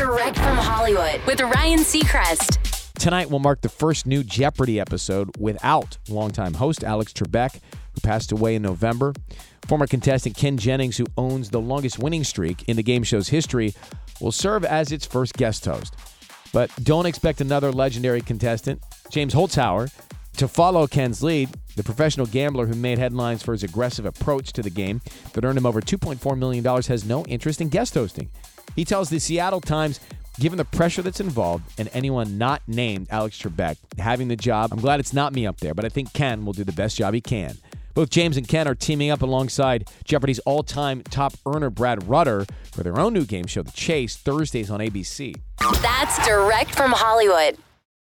Direct from Hollywood with Ryan Seacrest. Tonight will mark the first new Jeopardy episode without longtime host Alex Trebek, who passed away in November. Former contestant Ken Jennings, who owns the longest winning streak in the game show's history, will serve as its first guest host. But don't expect another legendary contestant, James Holzhauer, to follow Ken's lead. The professional gambler who made headlines for his aggressive approach to the game that earned him over $2.4 million has no interest in guest hosting. He tells the Seattle Times Given the pressure that's involved and anyone not named Alex Trebek having the job, I'm glad it's not me up there, but I think Ken will do the best job he can. Both James and Ken are teaming up alongside Jeopardy's all time top earner Brad Rutter for their own new game show, The Chase, Thursdays on ABC. That's direct from Hollywood.